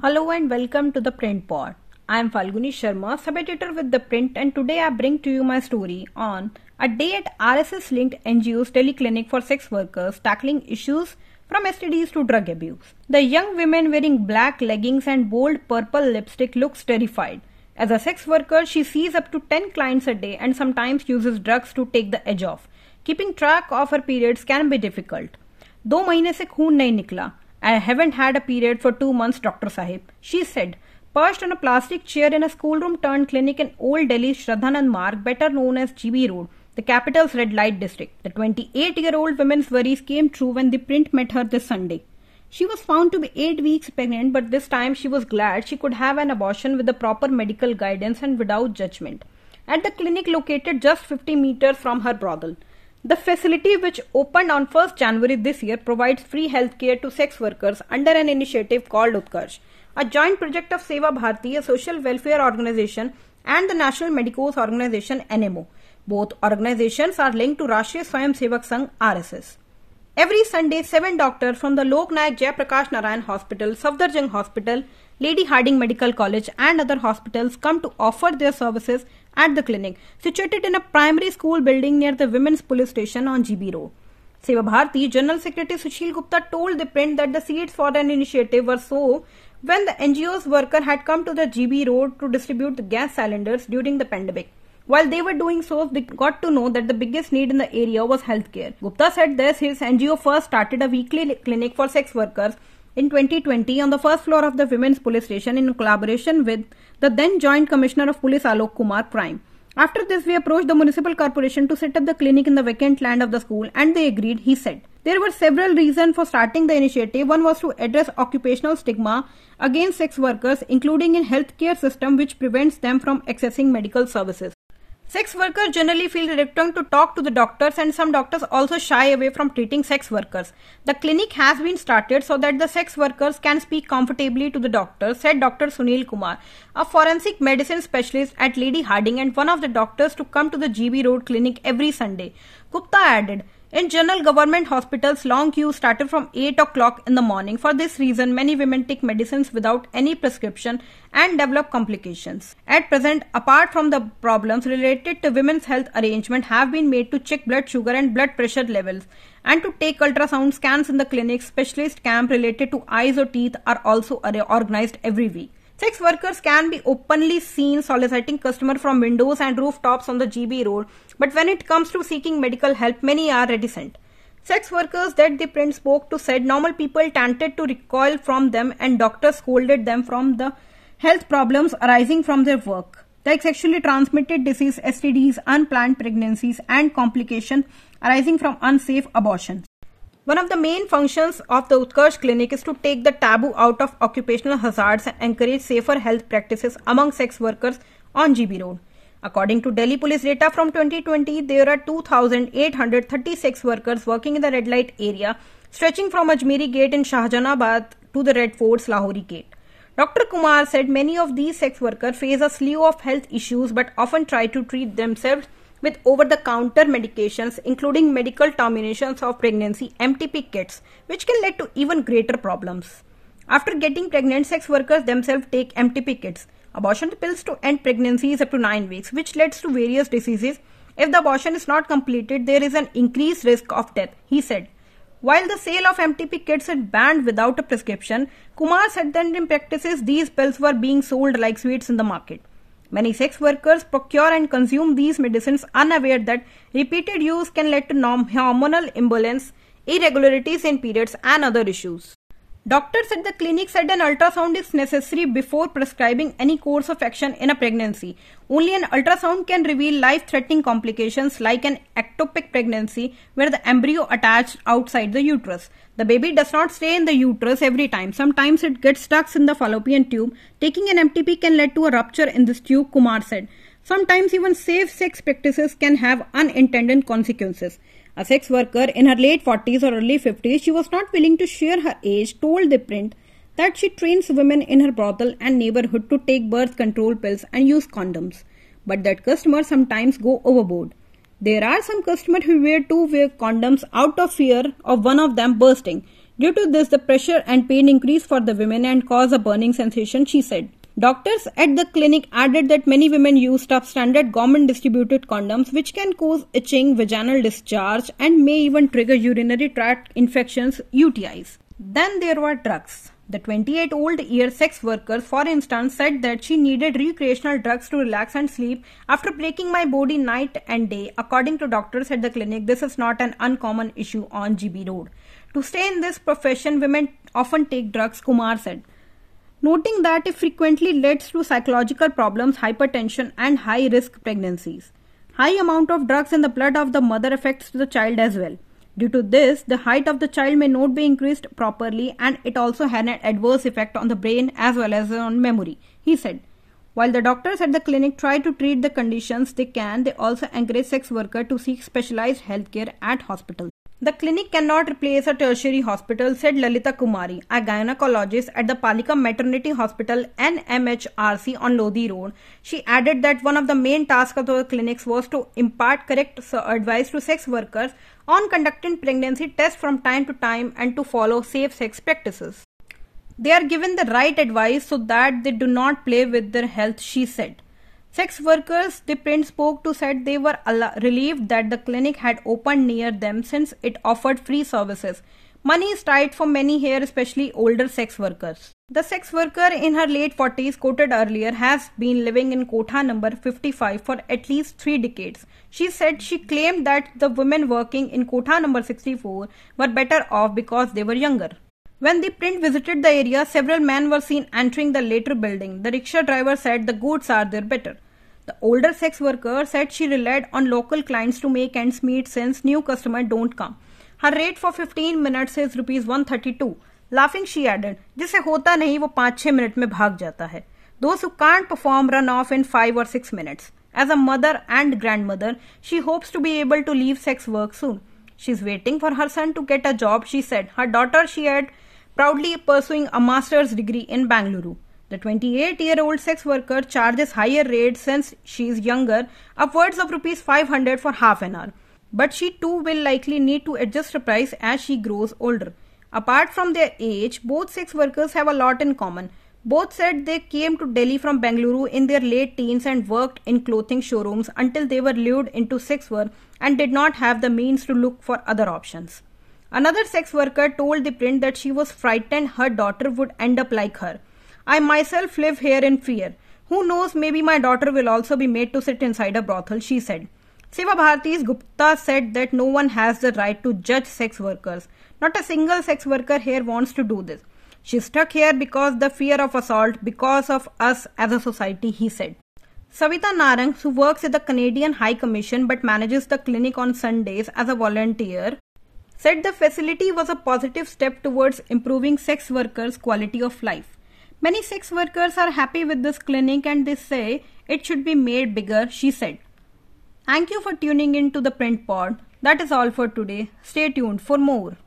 Hello and welcome to the Print Pod. I am Falguni Sharma, sub-editor with The Print and today I bring to you my story on a day at RSS-linked NGO's teleclinic for sex workers tackling issues from STDs to drug abuse. The young woman wearing black leggings and bold purple lipstick looks terrified. As a sex worker, she sees up to 10 clients a day and sometimes uses drugs to take the edge off. Keeping track of her periods can be difficult. दो महीने से खून नहीं निकला I haven't had a period for two months, Dr. Sahib. She said, perched on a plastic chair in a schoolroom turned clinic in Old Delhi's Shraddhanand Marg, better known as GB Road, the capital's red light district. The 28 year old woman's worries came true when the print met her this Sunday. She was found to be 8 weeks pregnant, but this time she was glad she could have an abortion with the proper medical guidance and without judgment. At the clinic located just 50 meters from her brothel. The facility, which opened on 1st January this year, provides free healthcare to sex workers under an initiative called Utkarsh, a joint project of Seva Bharati, a social welfare organization, and the National Medicos organization NMO. Both organizations are linked to Rashtriya Swayam Sevak Sangh RSS. Every Sunday, seven doctors from the Lok Nayak Jayaprakash Narayan Hospital, Safdarjung Hospital, Lady Hardinge Medical College, and other hospitals come to offer their services at the clinic, situated in a primary school building near the Women's Police Station on GB Road. Seva Bharati General Secretary Sushil Gupta told the print that the seeds for an initiative were so when the NGO's worker had come to the GB Road to distribute the gas cylinders during the pandemic. While they were doing so, they got to know that the biggest need in the area was healthcare. Gupta said this his NGO first started a weekly clinic for sex workers in 2020 on the first floor of the women's police station in collaboration with the then Joint Commissioner of Police Alok Kumar Prime. After this, we approached the municipal corporation to set up the clinic in the vacant land of the school and they agreed, he said. There were several reasons for starting the initiative. One was to address occupational stigma against sex workers, including in healthcare system which prevents them from accessing medical services. Sex workers generally feel reluctant to talk to the doctors and some doctors also shy away from treating sex workers. The clinic has been started so that the sex workers can speak comfortably to the doctors, said Dr. Sunil Kumar, a forensic medicine specialist at Lady Hardinge and one of the doctors to come to the GB Road clinic every Sunday. Gupta added, in general government hospitals, long queues started from 8 o'clock in the morning. For this reason, many women take medicines without any prescription and develop complications. At present, apart from the problems related to women's health arrangement have been made to check blood sugar and blood pressure levels and to take ultrasound scans in the clinic, specialist camp related to eyes or teeth are also organized every week. Sex workers can be openly seen soliciting customers from windows and rooftops on the GB road, but when it comes to seeking medical help, many are reticent. Sex workers that the print spoke to said normal people tended to recoil from them and doctors scolded them from the health problems arising from their work, like sexually transmitted disease, STDs, unplanned pregnancies, and complications arising from unsafe abortions. One of the main functions of the Utkarsh clinic is to take the taboo out of occupational hazards and encourage safer health practices among sex workers on GB Road. According to Delhi police data from 2020, there are 2,836 workers working in the red light area, stretching from Ajmeri Gate in Shahjahanabad to the Red Fort's Lahori Gate. Dr. Kumar said many of these sex workers face a slew of health issues but often try to treat themselves with over the counter medications, including medical terminations of pregnancy MTP kits, which can lead to even greater problems. After getting pregnant, sex workers themselves take MTP kits, abortion pills to end pregnancies up to 9 weeks, which leads to various diseases. If the abortion is not completed, there is an increased risk of death, he said. While the sale of MTP kits is banned without a prescription, Kumar said that in practices these pills were being sold like sweets in the market. Many sex workers procure and consume these medicines unaware that repeated use can lead to hormonal imbalance, irregularities in periods, and other issues. Doctors at the clinic said an ultrasound is necessary before prescribing any course of action in a pregnancy. Only an ultrasound can reveal life threatening complications like an ectopic pregnancy where the embryo attached outside the uterus. The baby does not stay in the uterus every time. Sometimes it gets stuck in the fallopian tube. Taking an MTP can lead to a rupture in this tube, Kumar said. Sometimes even safe sex practices can have unintended consequences. A sex worker in her late 40s or early 50s, she was not willing to share her age, told the print that she trains women in her brothel and neighborhood to take birth control pills and use condoms, but that customers sometimes go overboard. There are some customers who wear two way condoms out of fear of one of them bursting. Due to this, the pressure and pain increase for the women and cause a burning sensation, she said. Doctors at the clinic added that many women use substandard government distributed condoms which can cause itching, vaginal discharge and may even trigger urinary tract infections, UTIs. Then there were drugs. The 28 old year sex worker, for instance, said that she needed recreational drugs to relax and sleep after breaking my body night and day. According to doctors at the clinic, this is not an uncommon issue on GB Road. To stay in this profession, women often take drugs, Kumar said noting that it frequently leads to psychological problems, hypertension, and high risk pregnancies. High amount of drugs in the blood of the mother affects the child as well. Due to this, the height of the child may not be increased properly and it also had an adverse effect on the brain as well as on memory, he said. While the doctors at the clinic try to treat the conditions they can, they also encourage sex workers to seek specialized healthcare at hospitals. The clinic cannot replace a tertiary hospital, said Lalita Kumari, a gynecologist at the Palika Maternity Hospital NMHRC on Lodi Road. She added that one of the main tasks of the clinics was to impart correct advice to sex workers on conducting pregnancy tests from time to time and to follow safe sex practices. They are given the right advice so that they do not play with their health, she said. Sex workers the print spoke to said they were relieved that the clinic had opened near them since it offered free services. Money is tight for many here, especially older sex workers. The sex worker in her late 40s, quoted earlier, has been living in Kotha number 55 for at least three decades. She said she claimed that the women working in Kotha number 64 were better off because they were younger. When the print visited the area, several men were seen entering the later building. The rickshaw driver said the goods are there better. The older sex worker said she relied on local clients to make ends meet since new customers don't come. Her rate for 15 minutes is rupees 132. Laughing, she added, जिसे होता नहीं वो पाँच छः minute में भाग जाता है. Those who can't perform run off in five or six minutes. As a mother and grandmother, she hopes to be able to leave sex work soon. She's waiting for her son to get a job, she said. Her daughter, she had proudly pursuing a master's degree in Bangalore. The 28 year old sex worker charges higher rates since she is younger, upwards of rupees 500 for half an hour. But she too will likely need to adjust her price as she grows older. Apart from their age, both sex workers have a lot in common. Both said they came to Delhi from Bangalore in their late teens and worked in clothing showrooms until they were lured into sex work and did not have the means to look for other options. Another sex worker told the print that she was frightened her daughter would end up like her. I myself live here in fear. Who knows, maybe my daughter will also be made to sit inside a brothel, she said. Seva Bharati's Gupta said that no one has the right to judge sex workers. Not a single sex worker here wants to do this. She's stuck here because the fear of assault, because of us as a society, he said. Savita Narang, who works at the Canadian High Commission but manages the clinic on Sundays as a volunteer, said the facility was a positive step towards improving sex workers' quality of life. Many sex workers are happy with this clinic and they say it should be made bigger, she said. Thank you for tuning in to the print pod. That is all for today. Stay tuned for more.